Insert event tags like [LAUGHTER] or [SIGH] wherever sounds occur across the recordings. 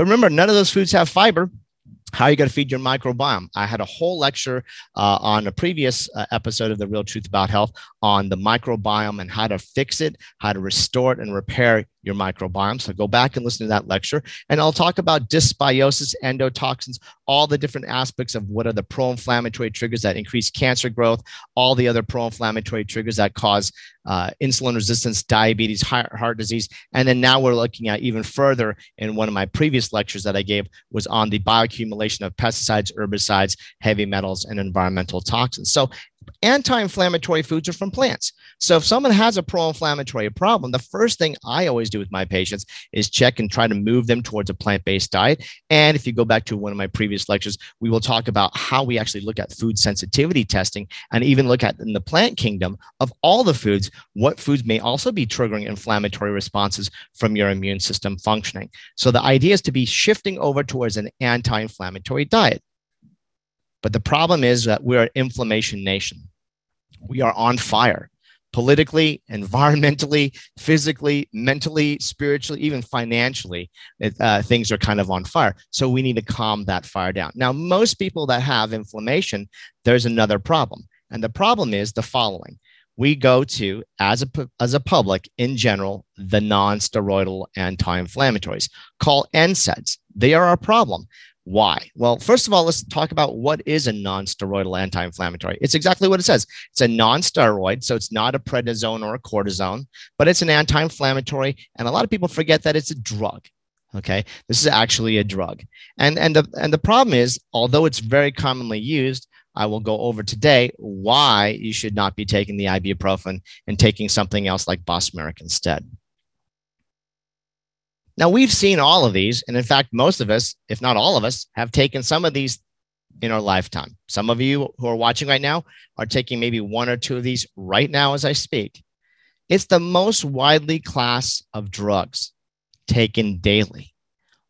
But remember, none of those foods have fiber how are you going to feed your microbiome? I had a whole lecture uh, on a previous uh, episode of The Real Truth About Health on the microbiome and how to fix it, how to restore it and repair your microbiome. So go back and listen to that lecture. And I'll talk about dysbiosis, endotoxins, all the different aspects of what are the pro inflammatory triggers that increase cancer growth, all the other pro inflammatory triggers that cause uh, insulin resistance, diabetes, heart, heart disease. And then now we're looking at even further in one of my previous lectures that I gave was on the bioaccumulation of pesticides, herbicides, heavy metals, and environmental toxins. So anti-inflammatory foods are from plants. So if someone has a pro-inflammatory problem, the first thing I always do with my patients is check and try to move them towards a plant-based diet. And if you go back to one of my previous lectures, we will talk about how we actually look at food sensitivity testing and even look at in the plant kingdom of all the foods, what foods may also be triggering inflammatory responses from your immune system functioning. So the idea is to be shifting over towards an anti-inflammatory diet. But the problem is that we're an inflammation nation. We are on fire politically, environmentally, physically, mentally, spiritually, even financially. Uh, things are kind of on fire. So we need to calm that fire down. Now, most people that have inflammation, there's another problem. And the problem is the following we go to as a as a public in general the non-steroidal anti-inflammatories call NSAIDs. They are our problem. Why? Well, first of all, let's talk about what is a non-steroidal anti-inflammatory. It's exactly what it says. It's a non-steroid, so it's not a prednisone or a cortisone, but it's an anti-inflammatory. And a lot of people forget that it's a drug. Okay, this is actually a drug. And and the and the problem is, although it's very commonly used, I will go over today why you should not be taking the ibuprofen and taking something else like Bosmeric instead. Now, we've seen all of these. And in fact, most of us, if not all of us, have taken some of these in our lifetime. Some of you who are watching right now are taking maybe one or two of these right now as I speak. It's the most widely class of drugs taken daily.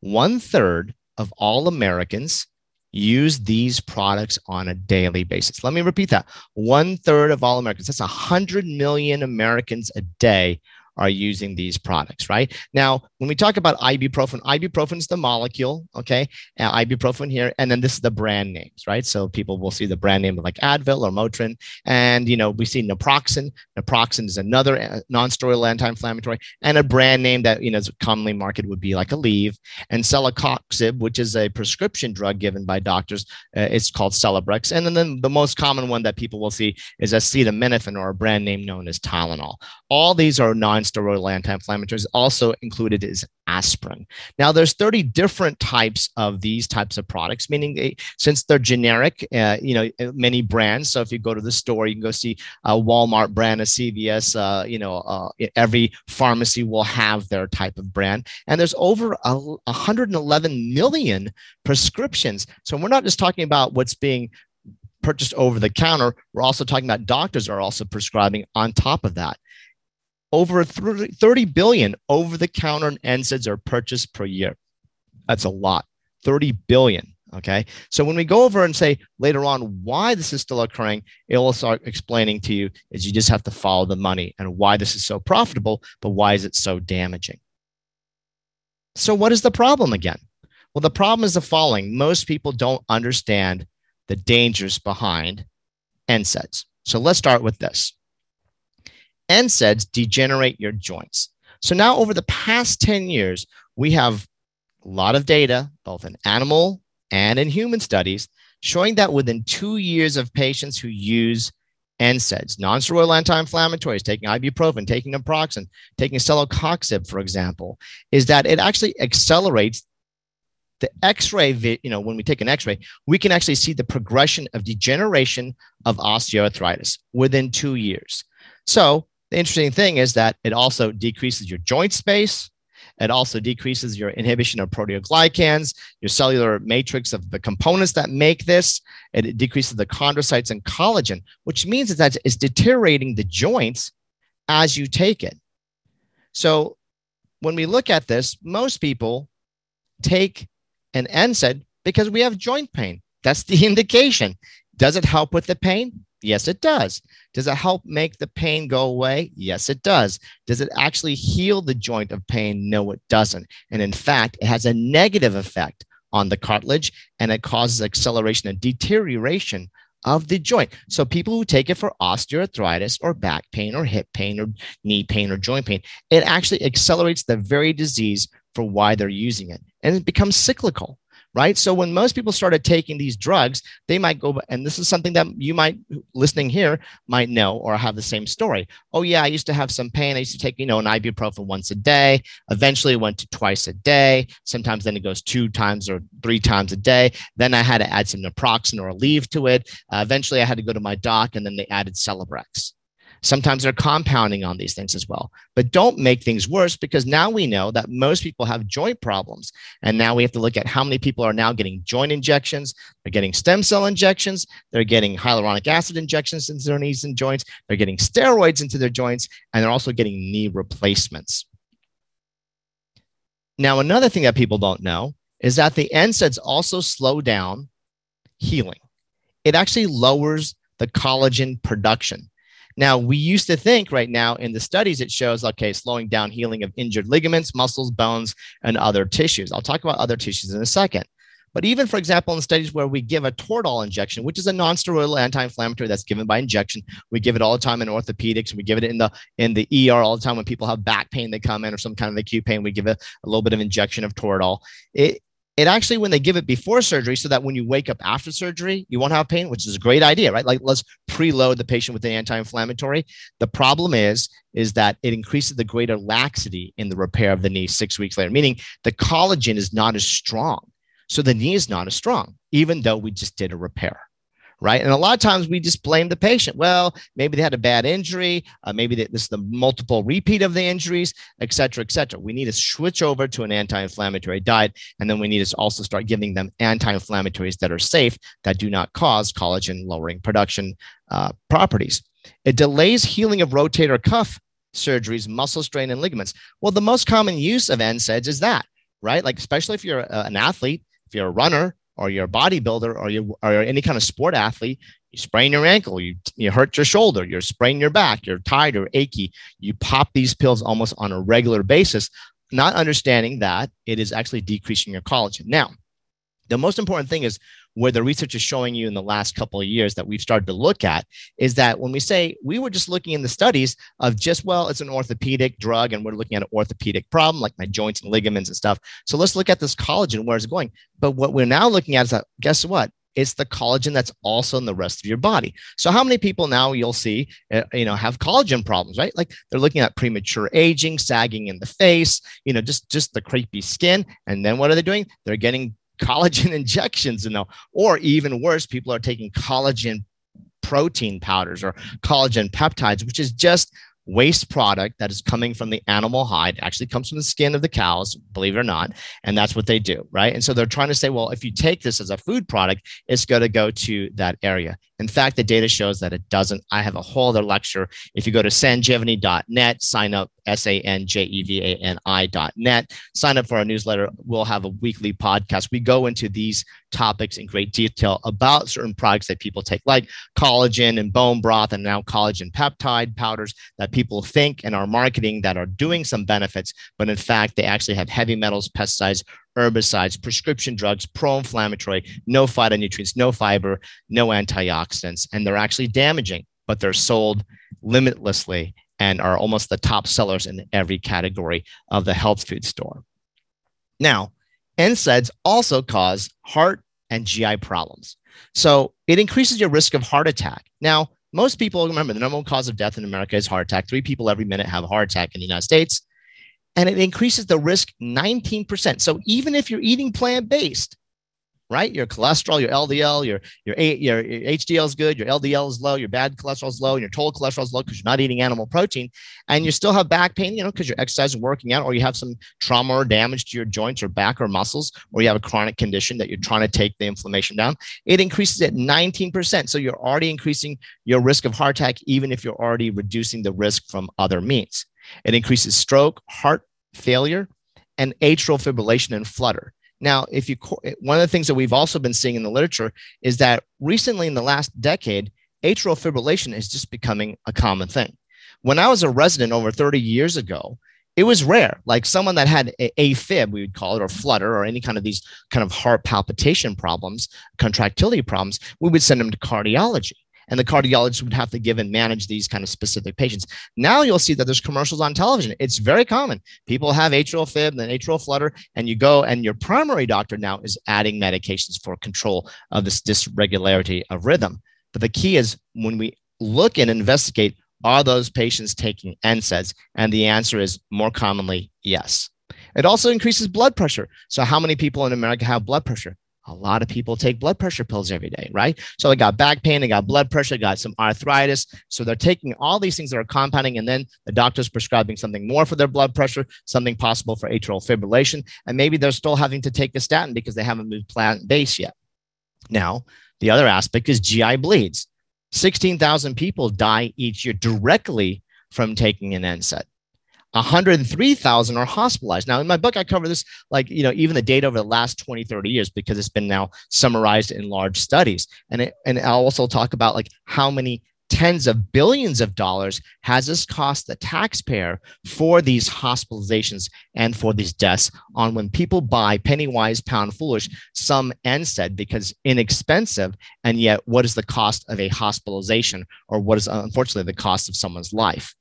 One third of all Americans use these products on a daily basis. Let me repeat that. One third of all Americans, that's 100 million Americans a day are using these products, right? Now, when we talk about ibuprofen, ibuprofen is the molecule, okay? Uh, ibuprofen here, and then this is the brand names, right? So people will see the brand name of like Advil or Motrin, and you know we see naproxen. Naproxen is another uh, non-steroidal anti-inflammatory, and a brand name that you know is commonly marketed would be like Aleve, and celecoxib, which is a prescription drug given by doctors. Uh, it's called Celebrex, and then, then the most common one that people will see is acetaminophen or a brand name known as Tylenol. All these are non non-steroidal anti-inflammatories. Also included is aspirin. Now, there's 30 different types of these types of products, meaning they, since they're generic, uh, you know, uh, many brands. So if you go to the store, you can go see a Walmart brand, a CVS, uh, you know, uh, every pharmacy will have their type of brand. And there's over a, 111 million prescriptions. So we're not just talking about what's being purchased over the counter. We're also talking about doctors are also prescribing on top of that over 30 billion over the counter NSAIDs are purchased per year. That's a lot, 30 billion. Okay. So when we go over and say later on why this is still occurring, it will start explaining to you is you just have to follow the money and why this is so profitable, but why is it so damaging? So, what is the problem again? Well, the problem is the following most people don't understand the dangers behind NSAIDs. So, let's start with this. NSAIDs degenerate your joints. So now, over the past 10 years, we have a lot of data, both in animal and in human studies, showing that within two years of patients who use NSAIDs, non-steroidal anti-inflammatories, taking ibuprofen, taking naproxen, taking celecoxib, for example, is that it actually accelerates the x-ray you know when we take an x-ray we can actually see the progression of degeneration of osteoarthritis within two years so the interesting thing is that it also decreases your joint space. It also decreases your inhibition of proteoglycans, your cellular matrix of the components that make this. It decreases the chondrocytes and collagen, which means that it's deteriorating the joints as you take it. So when we look at this, most people take an NSAID because we have joint pain. That's the [LAUGHS] indication. Does it help with the pain? Yes, it does. Does it help make the pain go away? Yes, it does. Does it actually heal the joint of pain? No, it doesn't. And in fact, it has a negative effect on the cartilage and it causes acceleration and deterioration of the joint. So people who take it for osteoarthritis or back pain or hip pain or knee pain or joint pain, it actually accelerates the very disease for why they're using it. And it becomes cyclical right? So when most people started taking these drugs, they might go, and this is something that you might, listening here, might know or have the same story. Oh, yeah, I used to have some pain. I used to take, you know, an ibuprofen once a day. Eventually, it went to twice a day. Sometimes then it goes two times or three times a day. Then I had to add some naproxen or Aleve to it. Uh, eventually, I had to go to my doc, and then they added Celebrex. Sometimes they're compounding on these things as well. But don't make things worse because now we know that most people have joint problems. And now we have to look at how many people are now getting joint injections. They're getting stem cell injections. They're getting hyaluronic acid injections into their knees and joints. They're getting steroids into their joints. And they're also getting knee replacements. Now, another thing that people don't know is that the NSAIDs also slow down healing. It actually lowers the collagen production. Now, we used to think right now in the studies, it shows, okay, slowing down healing of injured ligaments, muscles, bones, and other tissues. I'll talk about other tissues in a second. But even, for example, in studies where we give a Toradol injection, which is a non-steroidal anti-inflammatory that's given by injection, we give it all the time in orthopedics. and We give it in the in the ER all the time when people have back pain. They come in or some kind of acute pain. We give it a little bit of injection of Toradol. It it actually when they give it before surgery so that when you wake up after surgery you won't have pain which is a great idea right? Like let's preload the patient with an anti-inflammatory. The problem is is that it increases the greater laxity in the repair of the knee six weeks later meaning the collagen is not as strong. So the knee is not as strong even though we just did a repair right? And a lot of times we just blame the patient. Well, maybe they had a bad injury, uh, maybe they, this is the multiple repeat of the injuries, et cetera, et cetera. We need to switch over to an anti-inflammatory diet, and then we need to also start giving them anti-inflammatories that are safe that do not cause collagen lowering production uh, properties. It delays healing of rotator cuff surgeries, muscle strain, and ligaments. Well, the most common use of NSAIDs is that, right? Like especially if you're a, an athlete, if you're a runner, or you're a bodybuilder or you or any kind of sport athlete, you sprain your ankle, you you hurt your shoulder, you're spraining your back, you're tired or achy, you pop these pills almost on a regular basis, not understanding that it is actually decreasing your collagen. Now, the most important thing is where the research is showing you in the last couple of years that we've started to look at is that when we say we were just looking in the studies of just well it's an orthopedic drug and we're looking at an orthopedic problem like my joints and ligaments and stuff so let's look at this collagen where it's going but what we're now looking at is that guess what it's the collagen that's also in the rest of your body. So how many people now you'll see, uh, you know, have collagen problems, right? Like they're looking at premature aging, sagging in the face, you know, just just the creepy skin, and then what are they doing? They're getting collagen [LAUGHS] injections, you know, or even worse, people are taking collagen protein powders or collagen peptides, which is just waste product that is coming from the animal hide actually comes from the skin of the cows believe it or not and that's what they do right? And so they're trying to say well if you take this as a food product it's going to go to that area in fact the data shows that it doesn't i have a whole other lecture if you go to sanjevani.net sign up S A N J E V A N I.net. Sign up for our newsletter. We'll have a weekly podcast. We go into these topics in great detail about certain products that people take, like collagen and bone broth, and now collagen peptide powders that people think and are marketing that are doing some benefits, but in fact, they actually have heavy metals, pesticides, herbicides, prescription drugs, pro inflammatory, no phytonutrients, no fiber, no antioxidants, and they're actually damaging, but they're sold limitlessly and are almost the top sellers in every category of the health food store. Now, NSAIDs also cause heart and GI problems. So it increases your risk of heart attack. Now, most people remember the number one cause of death in America is heart attack. Three people every minute have a heart attack in the United States. And it increases the risk 19%. So even if you're eating plant based, right? Your cholesterol, your LDL, your your, your, your HDL is good, your LDL is low, your bad cholesterol is low, and your total cholesterol is low because you're not eating animal protein, and you still have back pain, you know, because you're exercising, working out, or you have some trauma or damage to your joints or back or muscles, or you have a chronic condition that you're trying to take the inflammation down. It increases at 19%. So you're already increasing your risk of heart attack, even if you're already reducing the risk from other means. It increases stroke, heart failure, and atrial fibrillation and flutter. Now, if you one of the things that we've also been seeing in the literature is that recently in the last decade, atrial fibrillation is just becoming a common thing. When I was a resident over 30 years ago, it was rare. Like someone that had AFib, we would call it, or flutter, or any kind of these kind of heart palpitation problems, contractility problems, we would send them to cardiology. And the cardiologist would have to give and manage these kind of specific patients. Now you'll see that there's commercials on television. It's very common. People have atrial fib and atrial flutter, and you go and your primary doctor now is adding medications for control of this dysregularity of rhythm. But the key is when we look and investigate are those patients taking NSAIDs? And the answer is more commonly yes. It also increases blood pressure. So, how many people in America have blood pressure? A lot of people take blood pressure pills every day, right? So they got back pain, they got blood pressure, they got some arthritis. So they're taking all these things that are compounding, and then the doctor's prescribing something more for their blood pressure, something possible for atrial fibrillation, and maybe they're still having to take a statin because they haven't moved plant based yet. Now, the other aspect is GI bleeds. 16,000 people die each year directly from taking an NSAID. 103,000 are hospitalized. Now, in my book, I cover this, like, you know, even the data over the last 20, 30 years, because it's been now summarized in large studies. And, it, and I'll also talk about like how many tens of billions of dollars has this cost the taxpayer for these hospitalizations and for these deaths on when people buy penny wise pound foolish some NSAID because inexpensive and yet what is the cost of a hospitalization or what is unfortunately the cost of someone's life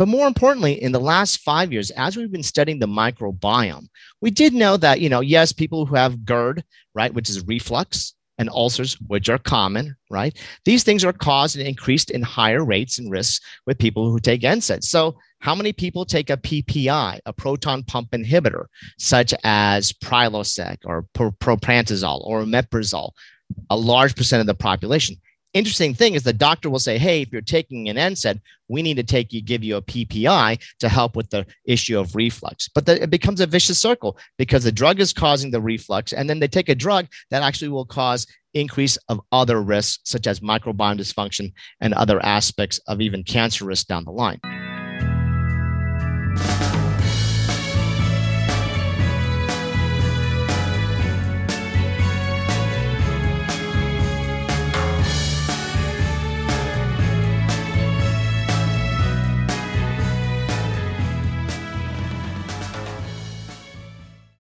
but more importantly, in the last five years, as we've been studying the microbiome, we did know that, you know, yes, people who have GERD, right, which is reflux, and ulcers, which are common, right? These things are caused and increased in higher rates and risks with people who take NSAIDs. So, how many people take a PPI, a proton pump inhibitor, such as Prilosec or propanzol or omeprazole? A large percent of the population interesting thing is the doctor will say, hey, if you're taking an NSAID, we need to take you, give you a PPI to help with the issue of reflux. But the, it becomes a vicious circle because the drug is causing the reflux, and then they take a drug that actually will cause increase of other risks, such as microbiome dysfunction and other aspects of even cancer risk down the line.